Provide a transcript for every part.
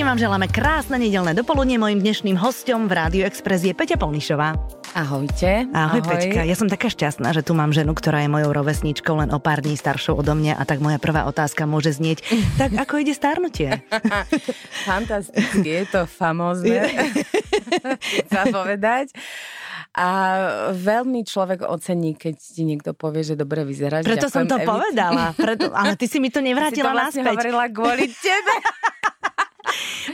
Všetkým vám želáme krásne nedelné dopoludne. Mojím dnešným hostom v Rádiu Express je Peťa Polnišová. Ahojte. Ahoj, Ahoj, Peťka. Ja som taká šťastná, že tu mám ženu, ktorá je mojou rovesničkou, len o pár dní staršou odo mňa a tak moja prvá otázka môže znieť, tak ako ide starnutie? Fantasticky, je to famózne, chcem povedať. A veľmi človek ocení, keď ti niekto povie, že dobre vyzeráš. Preto som to Evit. povedala, preto, ale ty si mi to nevrátila si to vlastne naspäť. hovorila kvôli tebe.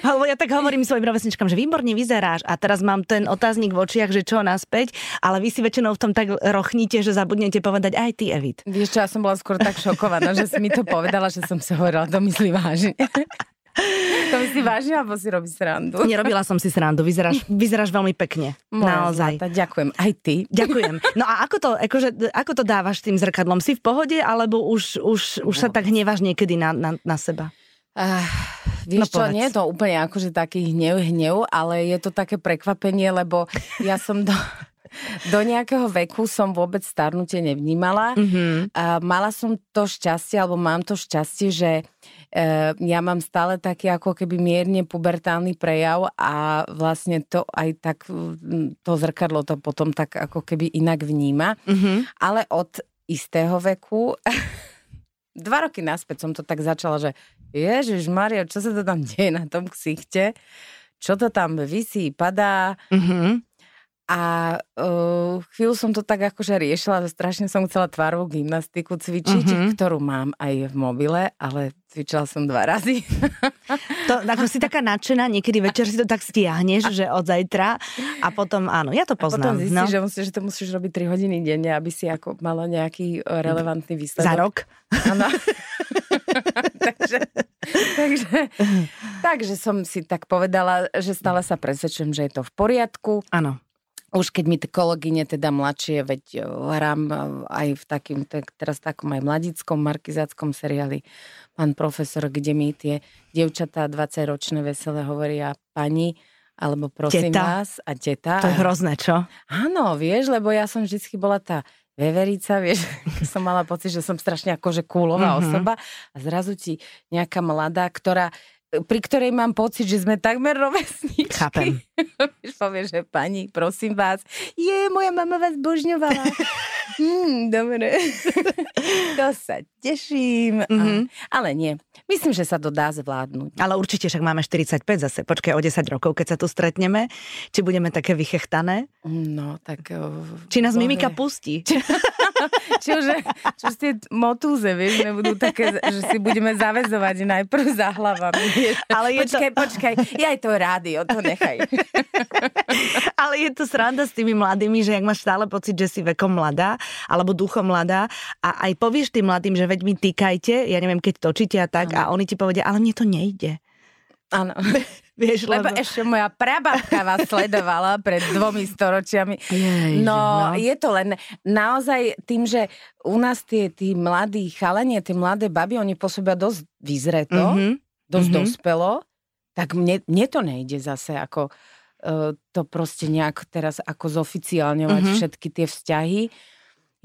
Lebo ja tak hovorím svojim rovesničkám, že výborne vyzeráš a teraz mám ten otáznik v očiach, že čo naspäť, ale vy si väčšinou v tom tak rochnite, že zabudnete povedať aj ty, Evit. Vieš čo, ja som bola skôr tak šokovaná, že si mi to povedala, že som si hovorila, to myslí vážne. To myslí vážne, alebo si robí srandu? Nerobila som si srandu, vyzeráš, vyzeráš veľmi pekne. Moja naozaj. Zlata, ďakujem, aj ty. Ďakujem. No a ako to, akože, ako to dávaš tým zrkadlom? Si v pohode, alebo už, už, už sa tak hnevaš niekedy na, na, na seba? Uh, vieš no, čo, nie je to úplne akože taký hnev, hnev, ale je to také prekvapenie, lebo ja som do, do nejakého veku som vôbec starnutie nevnímala. Mm-hmm. A mala som to šťastie, alebo mám to šťastie, že e, ja mám stále taký ako keby mierne pubertálny prejav a vlastne to aj tak, to zrkadlo to potom tak ako keby inak vníma. Mm-hmm. Ale od istého veku dva roky naspäť som to tak začala, že Ježiš Maria, čo sa to tam deje na tom ksichte? Čo to tam vysí, padá? Mm-hmm. A uh, chvíľu som to tak akože riešila, že strašne som chcela tvarovú gymnastiku cvičiť, uh-huh. ktorú mám aj v mobile, ale cvičila som dva razy. To, ako si taká nadšená, niekedy večer si to tak stiahneš, že od zajtra a potom áno, ja to poznám. A potom zistíš, no. že, musíš, že to musíš robiť 3 hodiny denne, aby si ako mala nejaký relevantný výsledok. Za rok? Áno. takže, takže, takže som si tak povedala, že stále sa presvedčujem, že je to v poriadku. Áno už keď mi kolegyne teda mladšie, veď e, hrám e, aj v takým, tak teraz takom aj mladickom, markizáckom seriáli Pán profesor, kde mi tie dievčatá 20-ročné veselé hovoria pani, alebo prosím teta. vás a teta. To je hrozné, čo? Áno, vieš, lebo ja som vždy bola tá veverica, vieš, som mala pocit, že som strašne akože kúlová mm-hmm. osoba a zrazu ti nejaká mladá, ktorá pri ktorej mám pocit, že sme takmer rovesníčky. Chápem. Povie, že pani, prosím vás, je, moja mama vás božňovala. hmm, dobre. to sa teším. Mm-hmm. Ale nie. Myslím, že sa to dá zvládnuť. Ale určite však máme 45 zase. Počkaj o 10 rokov, keď sa tu stretneme. Či budeme také vychechtané? No, tak... Či nás bohe. mimika pustí. Čože, čo tie motúze, vieš, nebudú také, že si budeme zavezovať najprv za hlavami. Ale je počkaj, to... počkaj, ja aj to rádio, to nechaj. Ale je to sranda s tými mladými, že ak máš stále pocit, že si vekom mladá, alebo duchom mladá a aj povieš tým mladým, že veď mi týkajte, ja neviem, keď točíte a tak, a oni ti povedia, ale mne to nejde. Áno. Vieš, lebo... lebo ešte moja prababka vás sledovala pred dvomi storočiami. Ježi, no, no, je to len naozaj tým, že u nás tie tí mladí chalanie, tie mladé baby, oni pôsobia dosť vyzreto, mm-hmm. dosť mm-hmm. dospelo, tak mne, mne to nejde zase ako uh, to proste nejak teraz ako zoficiálňovať mm-hmm. všetky tie vzťahy.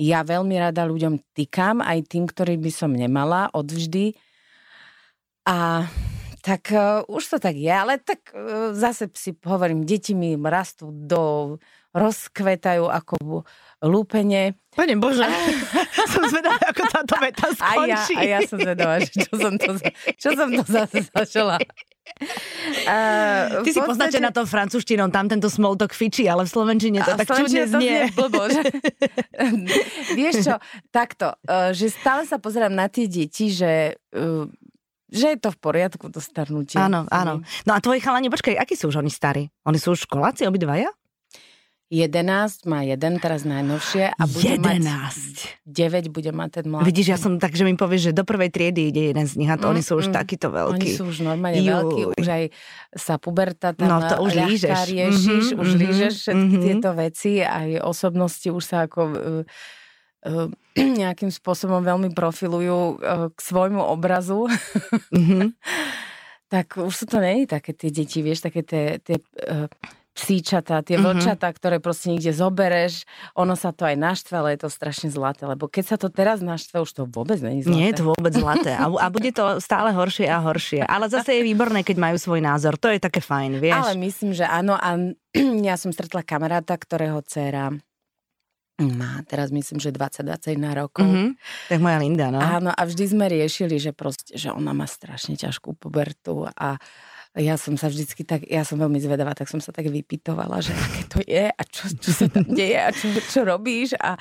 Ja veľmi rada ľuďom týkam, aj tým, ktorý by som nemala odvždy. A tak uh, už to tak je, ale tak uh, zase si hovorím, deti mi rastú do, rozkvetajú ako lúpenie. Pane Bože, som zvedavá, ako táto veta skončí. A ja, a ja som zvedavá, že čo som to, čo som to zase začala. Uh, Ty si podstate... poznáte na tom francúzštinou, tam tento small talk fičí, ale v slovenčine to a tak čudne znie. Blbo, že... Vieš čo, takto, že stále sa pozerám na tie deti, že uh, že je to v poriadku, to starnutie. Áno, áno. No a tvoji chalani, počkaj, akí sú už oni starí? Oni sú už školáci obidvaja? 11 má jeden, teraz najnovšie a bude 11. mať 9 bude mať ten mladý. Vidíš, ja som tak, že mi povieš, že do prvej triedy ide jeden z nich a to mm, oni sú už mm, takíto veľkí. Oni sú už normálne Juj. veľkí, už aj sa puberta tam no, to už lížeš. riešiš, mm-hmm, už mm-hmm, lížeš všetky mm-hmm. tieto veci, aj osobnosti už sa ako uh, uh, nejakým spôsobom veľmi profilujú uh, k svojmu obrazu. Mm-hmm. tak už sú to není také tie deti, vieš, také tie, tie uh, psíčata, tie vlčatá, ktoré proste niekde zobereš, ono sa to aj naštve, ale je to strašne zlaté, lebo keď sa to teraz naštve, už to vôbec není zlaté. Nie je to vôbec zlaté a, a bude to stále horšie a horšie. Ale zase je výborné, keď majú svoj názor. To je také fajn, vieš. Ale myslím, že áno a ja som stretla kamaráta, ktorého dcera má teraz myslím, že 20-21 rokov. Mm-hmm. Tak moja Linda, no. Áno, a vždy sme riešili, že proste, že ona má strašne ťažkú pubertu a ja som sa vždycky tak, ja som veľmi zvedavá, tak som sa tak vypitovala, že aké to je a čo, čo sa tam deje a čo, čo robíš a,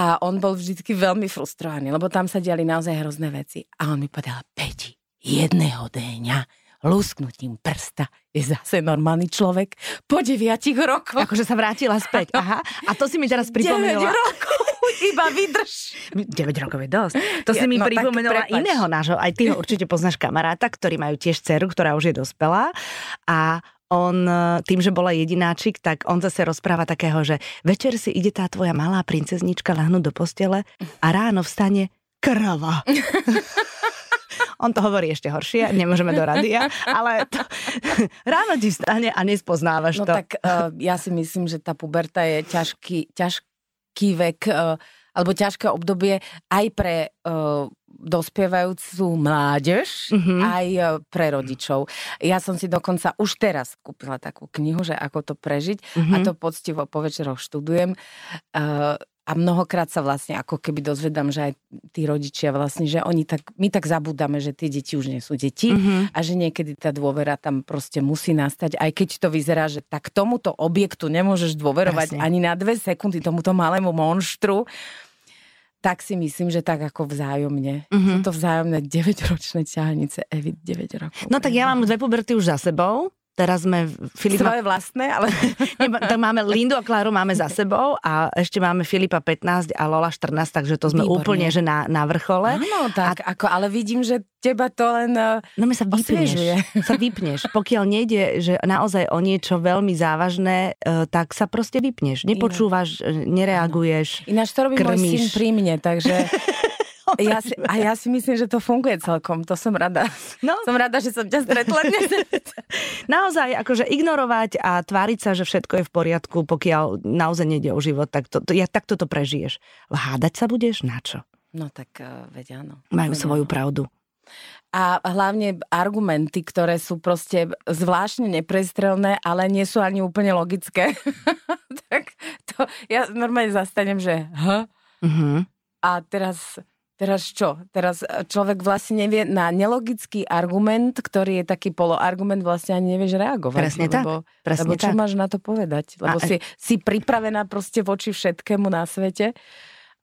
a on bol vždycky veľmi frustrovaný, lebo tam sa diali naozaj hrozné veci. A on mi povedal, Peti, jedného dňa lusknutím prsta je zase normálny človek po deviatich rokoch. Akože sa vrátila späť. Aha. A to si mi teraz pripomenula. 9 rokov, iba vydrž. 9 rokov je dosť. To si ja, mi no, pripomenula iného nášho, aj ty ho určite poznáš kamaráta, ktorý majú tiež dceru, ktorá už je dospelá. A on tým, že bola jedináčik, tak on zase rozpráva takého, že večer si ide tá tvoja malá princeznička lahnúť do postele a ráno vstane krava. On to hovorí ešte horšie, nemôžeme do radia, ale to, ráno ti stane a nespoznávaš no to. No tak uh, ja si myslím, že tá puberta je ťažký, ťažký vek uh, alebo ťažké obdobie aj pre uh, dospievajúcu mládež, mm-hmm. aj pre rodičov. Ja som si dokonca už teraz kúpila takú knihu, že ako to prežiť mm-hmm. a to poctivo po večeroch študujem. Uh, a mnohokrát sa vlastne ako keby dozvedám, že aj tí rodičia vlastne, že oni tak, my tak zabúdame, že tie deti už nie sú deti mm-hmm. a že niekedy tá dôvera tam proste musí nastať, aj keď to vyzerá, že tak tomuto objektu nemôžeš dôverovať Presne. ani na dve sekundy, tomuto malému monštru, tak si myslím, že tak ako vzájomne. Mm-hmm. Sú to vzájomné 9-ročné ťahanice Evy 9 rokov. No tak ja mám dve puberty už za sebou Teraz sme Filipa... Svoje vlastné, ale... tak máme Lindu a Kláru máme za sebou a ešte máme Filipa 15 a Lola 14, takže to sme Výborné. úplne že na, na vrchole. Áno, tak, a... ako, ale vidím, že teba to len No my sa vypneš, sa vypneš. Pokiaľ nejde, že naozaj o niečo veľmi závažné, e, tak sa proste vypneš. Nepočúvaš, Ináč. E, nereaguješ, Ináč to robí krmiš. môj syn pri mne, takže ja si, a ja si myslím, že to funguje celkom. To som rada. No. Som rada, že som ťa stretla. naozaj, akože ignorovať a tváriť sa, že všetko je v poriadku, pokiaľ naozaj nejde o život, tak to, to, ja, takto to prežiješ. Hádať sa budeš? Na čo? No tak uh, veď áno. Majú veď svoju áno. pravdu. A hlavne argumenty, ktoré sú proste zvláštne neprestrelné, ale nie sú ani úplne logické. tak to ja normálne zastanem, že h? Uh-huh. A teraz Teraz čo? Teraz e, človek vlastne nevie na nelogický argument, ktorý je taký poloargument, vlastne ani nevieš reagovať. Presne lebo, tak. Presne lebo čo tak. máš na to povedať? Lebo A, si, si pripravená proste voči všetkému na svete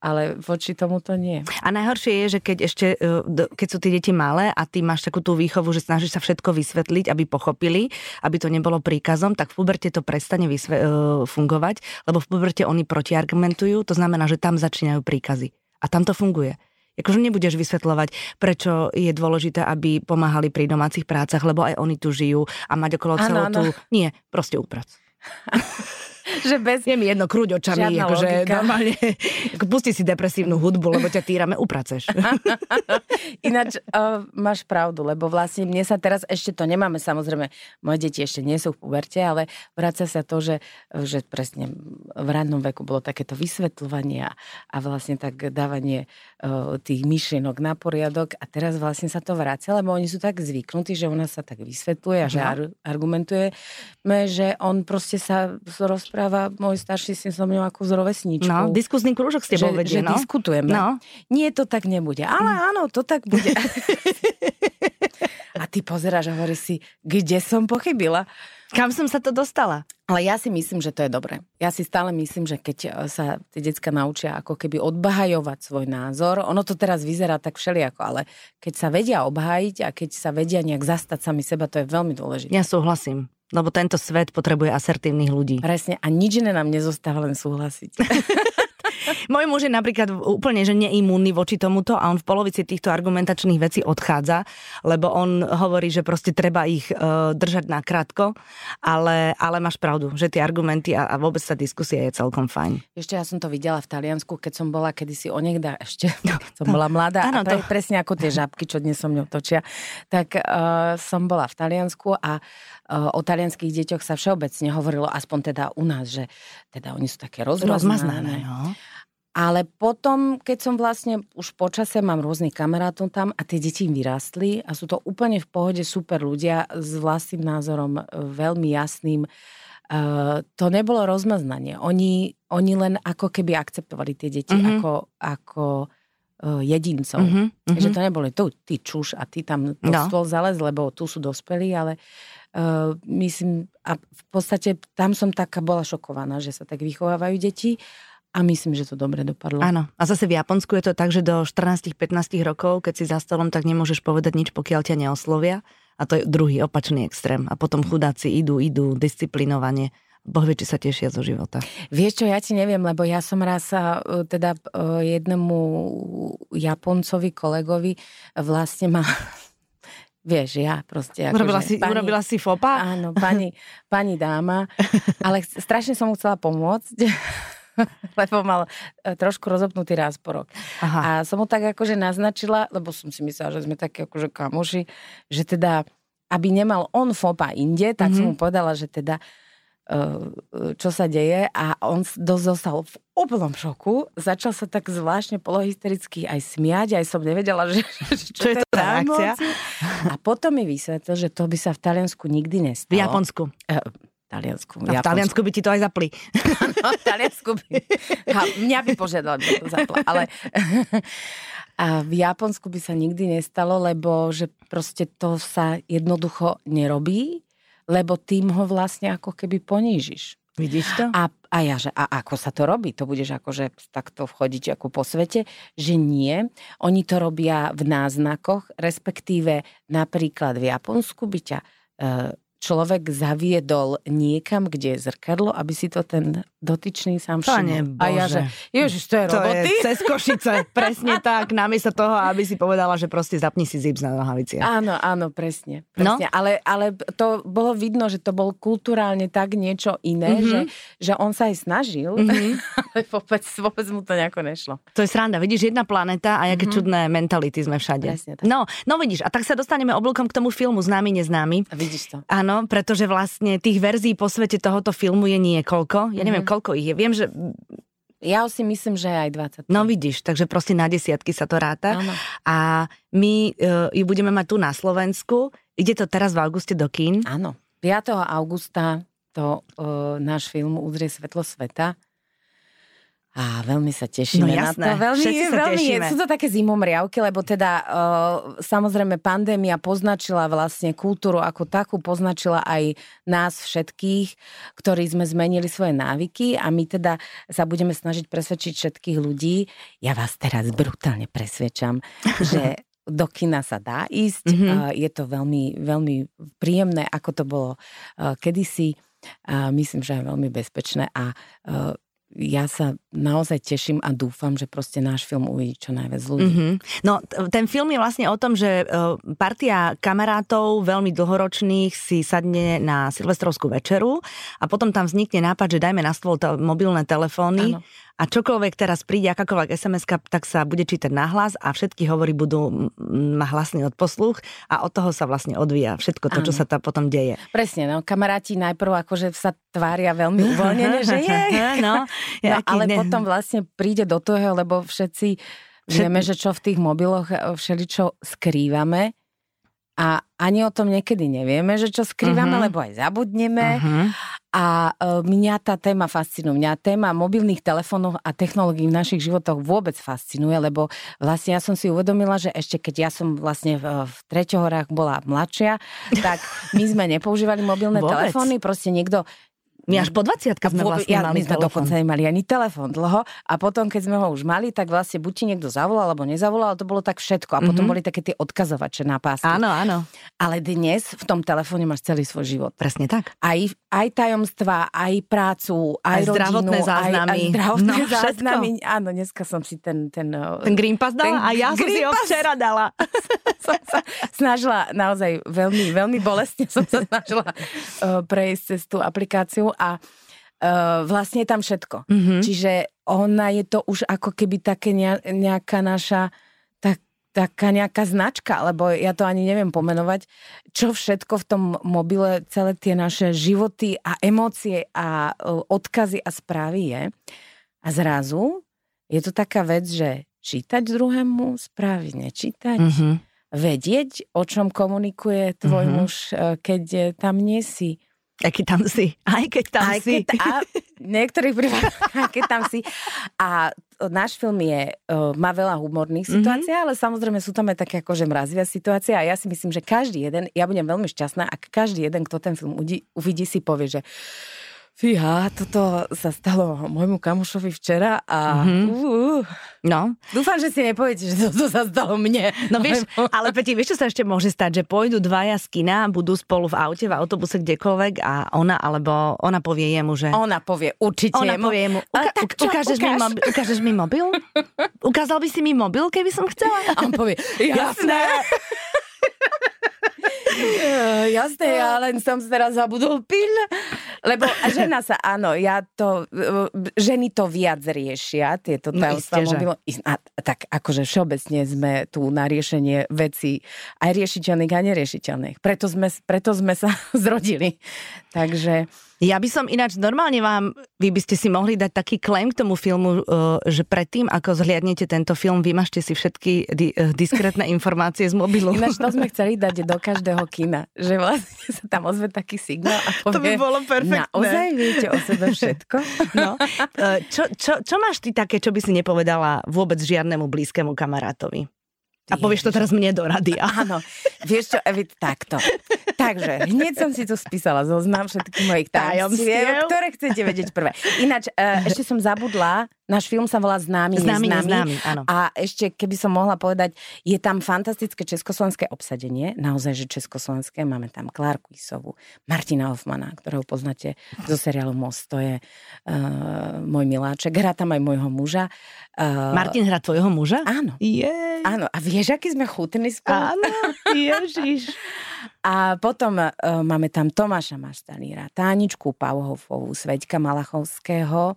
ale voči tomu to nie. A najhoršie je, že keď ešte, e, keď sú tie deti malé a ty máš takú tú výchovu, že snažíš sa všetko vysvetliť, aby pochopili, aby to nebolo príkazom, tak v puberte to prestane vysve- e, fungovať, lebo v puberte oni protiargumentujú, to znamená, že tam začínajú príkazy. A tam to funguje. Akože nebudeš vysvetľovať, prečo je dôležité, aby pomáhali pri domácich prácach, lebo aj oni tu žijú a mať okolo celú tú... Nie, proste uprac. že bez... Je mi jedno krúť očami, akože normálne, pusti si depresívnu hudbu, lebo ťa týrame, upraceš. Ináč uh, máš pravdu, lebo vlastne mne sa teraz ešte to nemáme, samozrejme, moje deti ešte nie sú v puberte, ale vráca sa to, že, že presne v rannom veku bolo takéto vysvetľovanie a, vlastne tak dávanie uh, tých myšlienok na poriadok a teraz vlastne sa to vráca, lebo oni sú tak zvyknutí, že ona sa tak vysvetľuje a že ar- argumentuje, že on proste sa rozpráva rozpráva môj starší syn so mnou ako s rovesníčkou. No, diskuzný krúžok s tebou vedie, že no? diskutujeme. No. Nie, to tak nebude. Ale mm. áno, to tak bude. a ty pozeráš a hovoríš si, kde som pochybila? Kam som sa to dostala? Ale ja si myslím, že to je dobré. Ja si stále myslím, že keď e, sa tie decka naučia ako keby odbahajovať svoj názor, ono to teraz vyzerá tak všelijako, ale keď sa vedia obhájiť a keď sa vedia nejak zastať sami seba, to je veľmi dôležité. Ja súhlasím. Lebo tento svet potrebuje asertívnych ľudí. Presne. A nič iné nám nezostáva len súhlasiť. Môj muž je napríklad úplne že neimúnny voči tomuto a on v polovici týchto argumentačných vecí odchádza, lebo on hovorí, že proste treba ich uh, držať na krátko, ale, ale máš pravdu, že tie argumenty a, a vôbec tá diskusia je celkom fajn. Ešte ja som to videla v Taliansku, keď som bola kedysi onekda ešte, keď som bola mladá ano, a to... presne ako tie žabky, čo dnes so mňou točia, tak uh, som bola v Taliansku a uh, o talianských deťoch sa všeobecne hovorilo, aspoň teda u nás, že teda oni sú také rozmaznané. rozmaznané no. Ale potom, keď som vlastne už počase, mám rôznych kamarátov tam a tie deti im vyrástli a sú to úplne v pohode super ľudia s vlastným názorom, e, veľmi jasným. Uh, to nebolo rozmaznanie. Oni, oni len ako keby akceptovali tie deti mm-hmm. ako, ako uh, jedincov. Mm-hmm. Že to neboli tu, ty čuš a ty tam to no. stôl zalez, lebo tu sú dospelí, ale uh, myslím, a v podstate tam som taká bola šokovaná, že sa tak vychovávajú deti a myslím, že to dobre dopadlo. Áno. A zase v Japonsku je to tak, že do 14-15 rokov, keď si za stolom, tak nemôžeš povedať nič, pokiaľ ťa neoslovia. A to je druhý opačný extrém. A potom chudáci idú, idú disciplinovane. Boh vie, či sa tešia zo života. Vieš čo, ja ti neviem, lebo ja som raz sa e, teda e, jednému Japoncovi, kolegovi vlastne ma Vieš, ja proste... Ako, urobila, si, pani, urobila si fopa? Áno, pani, pani dáma, ale strašne som mu chcela pomôcť. lebo mal e, trošku rozopnutý rásporok. Aha. A som mu tak akože naznačila, lebo som si myslela, že sme takí akože kamoši, že teda, aby nemal on fopa inde, tak mm-hmm. som mhm. mu povedala, že teda e, čo sa deje a on dosť zostal v úplnom šoku. Začal sa tak zvláštne polohystericky aj smiať, aj som nevedela, že, že čo, čo je to reakcia. A potom mi vysvetlil, že to by sa v Taliansku nikdy nestalo. V Japonsku. E, Taliansku. A v Taliansku by ti to aj zapli. no, v Taliansku by... Ha, mňa by požiadal, by to zapla. Ale... A v Japonsku by sa nikdy nestalo, lebo že proste to sa jednoducho nerobí, lebo tým ho vlastne ako keby ponížiš. Vidíš to? A, a ja, že a ako sa to robí? To budeš akože takto vchodiť ako po svete? Že nie. Oni to robia v náznakoch, respektíve napríklad v Japonsku by ťa e, človek zaviedol niekam, kde je zrkadlo, aby si to ten dotyčný sám všimol. A ja, že ježiš, to je to roboty? Je cez Košice, presne tak, namiesto toho, aby si povedala, že proste zapni si zips na nohavici. Áno, áno, presne. presne. No? Ale, ale to bolo vidno, že to bol kulturálne tak niečo iné, mm-hmm. že, že on sa aj snažil, mm-hmm. ale vôbec, vôbec mu to nejako nešlo. To je sranda, vidíš, jedna planeta a aké mm-hmm. čudné mentality sme všade. Presne tak. No, no vidíš, a tak sa dostaneme oblúkom k tomu filmu Známy, neznámy. A vidíš to. Áno, pretože vlastne tých verzií po svete tohoto filmu je niekoľko. Ja neviem, mm-hmm koľko ich je? Viem, že ja si myslím, že aj 20. No vidíš, takže proste na desiatky sa to ráta. Áno. A my uh, ju budeme mať tu na Slovensku. Ide to teraz v auguste do kín. Áno. 5. augusta to uh, náš film Udrie svetlo sveta a veľmi sa tešíme no, jasné. na to. Veľmi, sa veľmi, tešíme. Sú to také zimomriavky, lebo teda uh, samozrejme pandémia poznačila vlastne kultúru ako takú, poznačila aj nás všetkých, ktorí sme zmenili svoje návyky a my teda sa budeme snažiť presvedčiť všetkých ľudí. Ja vás teraz brutálne presvedčam, že do kina sa dá ísť. Mm-hmm. Uh, je to veľmi, veľmi príjemné, ako to bolo uh, kedysi. Uh, myslím, že je veľmi bezpečné a uh, ja sa naozaj teším a dúfam, že proste náš film uvidí čo najviac ľudí. Mm-hmm. No, ten film je vlastne o tom, že e, partia kamarátov veľmi dlhoročných si sadne na silvestrovskú večeru a potom tam vznikne nápad, že dajme na stôl mobilné telefóny Áno a čokoľvek teraz príde, akákoľvek sms tak sa bude čítať nahlas a všetky hovory budú na hlasný odposluch a od toho sa vlastne odvíja všetko to, ano. čo sa tam potom deje. Presne, no kamaráti najprv akože sa tvária veľmi uvoľnene, že je. No, no ale ne. potom vlastne príde do toho, lebo všetci vieme, že čo v tých mobiloch e, všeličo skrývame a ani o tom niekedy nevieme, že čo skrývame, uh-huh. lebo aj zabudneme. Uh-huh. A e, mňa tá téma fascinuje. Mňa téma mobilných telefónov a technológií v našich životoch vôbec fascinuje, lebo vlastne ja som si uvedomila, že ešte keď ja som vlastne v, v treťohorách bola mladšia, tak my sme nepoužívali mobilné telefóny, proste niekto My až po 20 sme vlastne ja, mali My sme dokonca nemali ani telefón dlho a potom, keď sme ho už mali, tak vlastne buď ti niekto zavolal, alebo nezavolal, to bolo tak všetko. A potom mm-hmm. boli také tie odkazovače na pásky. Áno, áno. Ale dnes v tom telefóne máš celý svoj život. Presne tak. Aj, aj tajomstva, aj prácu, aj, aj rodinu, zdravotné záznamy. Aj, aj zdravotné no, záznamy. Áno, dneska som si ten... Ten, ten Green Pass dala ten a ja som si ho včera dala. som sa snažila naozaj veľmi, veľmi bolestne som sa snažila uh, prejsť cez tú aplikáciu a Uh, vlastne je tam všetko. Mm-hmm. Čiže ona je to už ako keby také nejaká naša tak, taká nejaká značka, lebo ja to ani neviem pomenovať, čo všetko v tom mobile, celé tie naše životy a emócie a uh, odkazy a správy je. A zrazu je to taká vec, že čítať druhému správy, nečítať, mm-hmm. vedieť, o čom komunikuje tvoj mm-hmm. muž, e, keď tam nie si keď tam si. Aj keď tam aj si. Keď, a niektorých prípadoch, aj keď tam si. A náš film je, uh, má veľa humorných mm-hmm. situácií, ale samozrejme sú tam aj také akože mrazivia situácie a ja si myslím, že každý jeden, ja budem veľmi šťastná, ak každý jeden, kto ten film uvidí, uvidí si povie, že Fíha, toto sa stalo môjmu kamušovi včera a... Mm-hmm. Uh, no. Dúfam, že si nepoviete, že toto sa stalo mne. No vieš, ale Peti, vieš, čo sa ešte môže stať? Že pôjdu dvaja z kina, budú spolu v aute, v autobuse, kdekoľvek a ona, alebo ona povie jemu, že... Ona povie určite Ona jemu. povie jemu, uka- tak čo, ukážeš, ukáž? mi mobil, ukážeš mi mobil? Ukázal by si mi mobil, keby som chcela? A on povie, jasné. Jasné, ja len som teraz zabudol pil. Lebo žena sa, áno, ja to, ženy to viac riešia, tieto tajomstvá no, A, tak akože všeobecne sme tu na riešenie veci aj riešiteľných a neriešiteľných. Preto sme, preto sme sa zrodili. Takže... Ja by som ináč normálne vám, vy by ste si mohli dať taký claim k tomu filmu, uh, že predtým, ako zhliadnete tento film, vymažte si všetky di- uh, diskrétne informácie z mobilu. Ináč to sme chceli dať do každého kina, že vlastne sa tam ozve taký signál a povie, to by bolo perfektné. Naozaj viete o sebe všetko? No. Uh, čo, čo, čo máš ty také, čo by si nepovedala vôbec žiadnemu blízkemu kamarátovi? A povieš to teraz mne do rady. Áno, vieš čo, Evit, takto. Takže, hneď som si tu spísala zoznam všetkých mojich tajomstiev, ktoré chcete vedieť prvé. Ináč, uh, ešte som zabudla Náš film sa volá Známy, Známy, neznámy. neznámy áno. A ešte, keby som mohla povedať, je tam fantastické československé obsadenie, naozaj, že československé. Máme tam Klárku Isovu, Martina Hoffmana, ktorého poznáte zo seriálu Most, to je uh, môj miláček. Hrá tam aj môjho muža. Uh, Martin hrá tvojho muža? Áno. Yeah. Áno. A vieš, aký sme chutní spolu? Áno, ježiš. A potom uh, máme tam Tomáša Maštaníra, Táničku Pauhofovú, Sveďka Malachovského.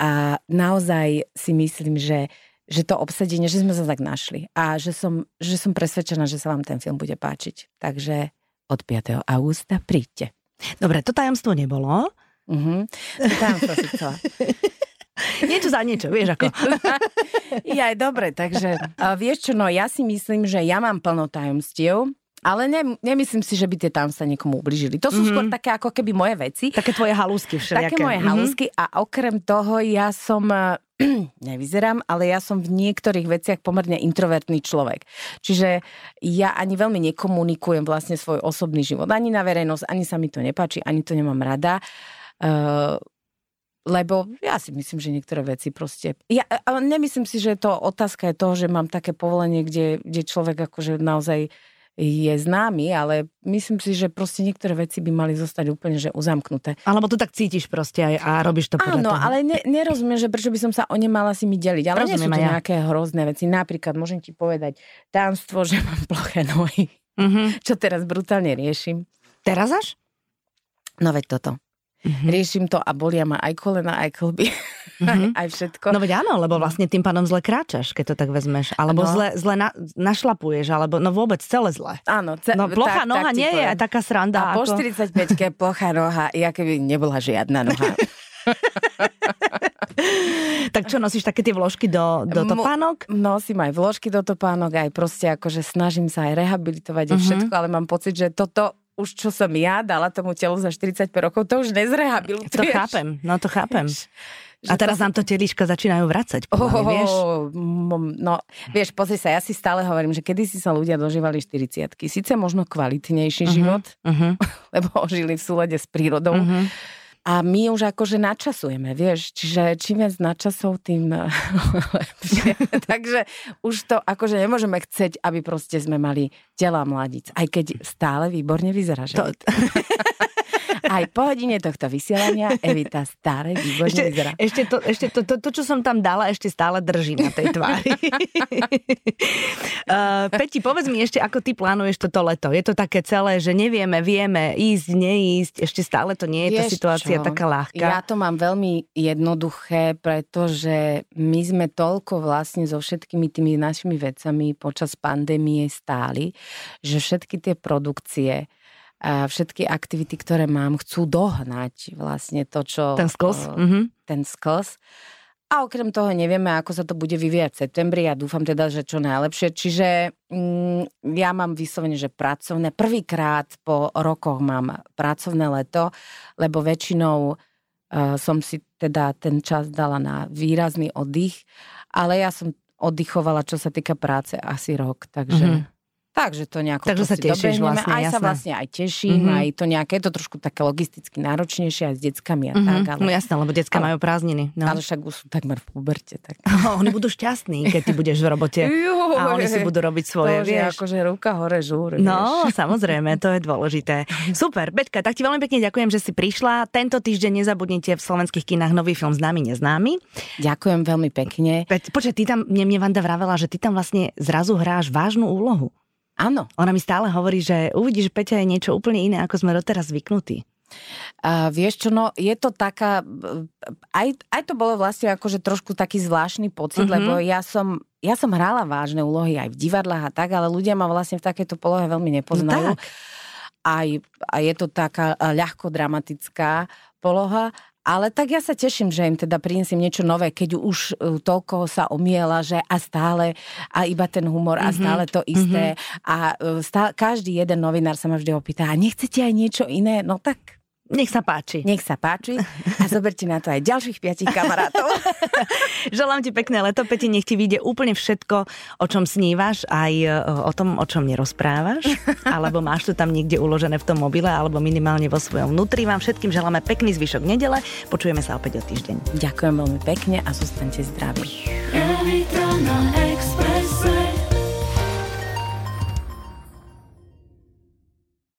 A naozaj si myslím, že že to obsadenie, že sme sa tak našli a že som, že som presvedčená, že sa vám ten film bude páčiť. Takže od 5. augusta príďte. Dobre, to tajomstvo nebolo. Uh-huh. To tajomstvo si chcela. Niečo za niečo, vieš ako. ja dobre, takže uh, vieš čo, no ja si myslím, že ja mám plno tajomstiev, ale ne, nemyslím si, že by tie tam sa niekomu ubližili. To sú mm-hmm. skôr také ako keby moje veci. Také tvoje halúsky všelijaké. Také moje mm-hmm. halúsky a okrem toho ja som nevyzerám, ale ja som v niektorých veciach pomerne introvertný človek. Čiže ja ani veľmi nekomunikujem vlastne svoj osobný život. Ani na verejnosť, ani sa mi to nepáči, ani to nemám rada. Uh, lebo ja si myslím, že niektoré veci proste... Ja, ale nemyslím si, že to otázka je toho, že mám také povolenie, kde, kde človek akože naozaj je známy, ale myslím si, že proste niektoré veci by mali zostať úplne že uzamknuté. Alebo to tak cítiš proste aj a robíš to podľa Áno, toho. ale ne, nerozumiem, že prečo by som sa o ne mala si mi deliť. Ale Rozumiem nie sú to ja. nejaké hrozné veci. Napríklad môžem ti povedať tánstvo, že mám ploché nohy. Mm-hmm. Čo teraz brutálne riešim. Teraz až? No veď toto. Mm-hmm. Riešim to a bolia ma aj kolena, aj klby. Mm-hmm. aj, aj všetko. No veď áno, lebo vlastne tým pádom zle kráčaš, keď to tak vezmeš. Alebo no. zle, zle na, našlapuješ, alebo no vôbec celé zle. Áno. Ce- no plochá tak, noha tak nie poviem. je taká sranda. A ako... po 45-ke plochá noha, ja keby nebola žiadna noha. tak čo, nosíš také tie vložky do, do topánok? Nosím aj vložky do topánok, aj proste akože snažím sa aj rehabilitovať uh-huh. všetko, ale mám pocit, že toto už čo som ja dala tomu telu za 45 rokov, to už nezrehabilituješ. To chápem, no to chápem. A teraz to... nám to telička začínajú vracať, oh, oh, vieš? No, vieš, pozri sa, ja si stále hovorím, že kedy si sa ľudia dožívali 40 Sice možno kvalitnejší uh-huh, život, uh-huh. lebo žili v súlade s prírodou. Uh-huh A my už akože načasujeme, vieš, čiže čím viac načasov, tým lepšie. Takže už to akože nemôžeme chceť, aby proste sme mali tela mladíc, aj keď stále výborne vyzerá. Že? To... Aj po hodine tohto vysielania Evita stále výborne ešte, vyzerá. Ešte, to, ešte to, to, to, čo som tam dala, ešte stále drží na tej tvári. uh, Peti, povedz mi ešte, ako ty plánuješ toto leto. Je to také celé, že nevieme, vieme ísť, neísť, ešte stále to nie je Vieš tá situácia čo? taká ľahká. Ja to mám veľmi jednoduché, pretože my sme toľko vlastne so všetkými tými našimi vecami počas pandémie stáli, že všetky tie produkcie, všetky aktivity, ktoré mám, chcú dohnať vlastne to, čo... Ten skos. Uh. Ten skos. A okrem toho nevieme, ako sa to bude vyvíjať v septembri a dúfam teda, že čo najlepšie. Čiže mm, ja mám vyslovene, že pracovné. Prvýkrát po rokoch mám pracovné leto, lebo väčšinou uh, som si teda ten čas dala na výrazný oddych, ale ja som oddychovala, čo sa týka práce, asi rok, takže... Mm-hmm. Takže to nejako Takže sa tešíš vlastne, Aj jasné. sa vlastne aj teším, mm-hmm. aj to nejaké, je to trošku také logisticky náročnejšie aj s deckami a mm-hmm. tak. Ale... No jasné, lebo decka ale, majú prázdniny. No. Ale však už sú takmer v puberte. Tak... No, oni budú šťastní, keď ty budeš v robote Juhu, a oni si budú robiť svoje, to, vieš. akože ruka hore žúr. No, vieš. samozrejme, to je dôležité. Super, Beťka, tak ti veľmi pekne ďakujem, že si prišla. Tento týždeň nezabudnite v slovenských kinách nový film Známy neznámy. Ďakujem veľmi pekne. Počkaj, ty tam, mne, mne Vanda vravela, že ty tam vlastne zrazu hráš vážnu úlohu. Áno. Ona mi stále hovorí, že uvidíš, že Peťa je niečo úplne iné, ako sme doteraz zvyknutí. A vieš čo, no je to taká, aj, aj to bolo vlastne akože trošku taký zvláštny pocit, mm-hmm. lebo ja som, ja som hrála vážne úlohy aj v divadlách a tak, ale ľudia ma vlastne v takejto polohe veľmi nepoznajú. No tak. Aj, a je to taká ľahko dramatická poloha ale tak ja sa teším, že im teda prinesiem niečo nové, keď už e, toľko sa omiela, že a stále a iba ten humor a mhm, stále to isté. Mm-hmm. A e, stále, každý jeden novinár sa ma vždy opýta, a nechcete aj niečo iné? No tak nech sa páči. Nech sa páči a zoberte na to aj ďalších piatich kamarátov. Želám ti pekné leto, Peti, nech ti vyjde úplne všetko, o čom snívaš, aj e, o tom, o čom nerozprávaš, alebo máš to tam niekde uložené v tom mobile, alebo minimálne vo svojom vnútri. Vám všetkým želáme pekný zvyšok nedele. Počujeme sa opäť o týždeň. Ďakujem veľmi pekne a zostaňte zdraví.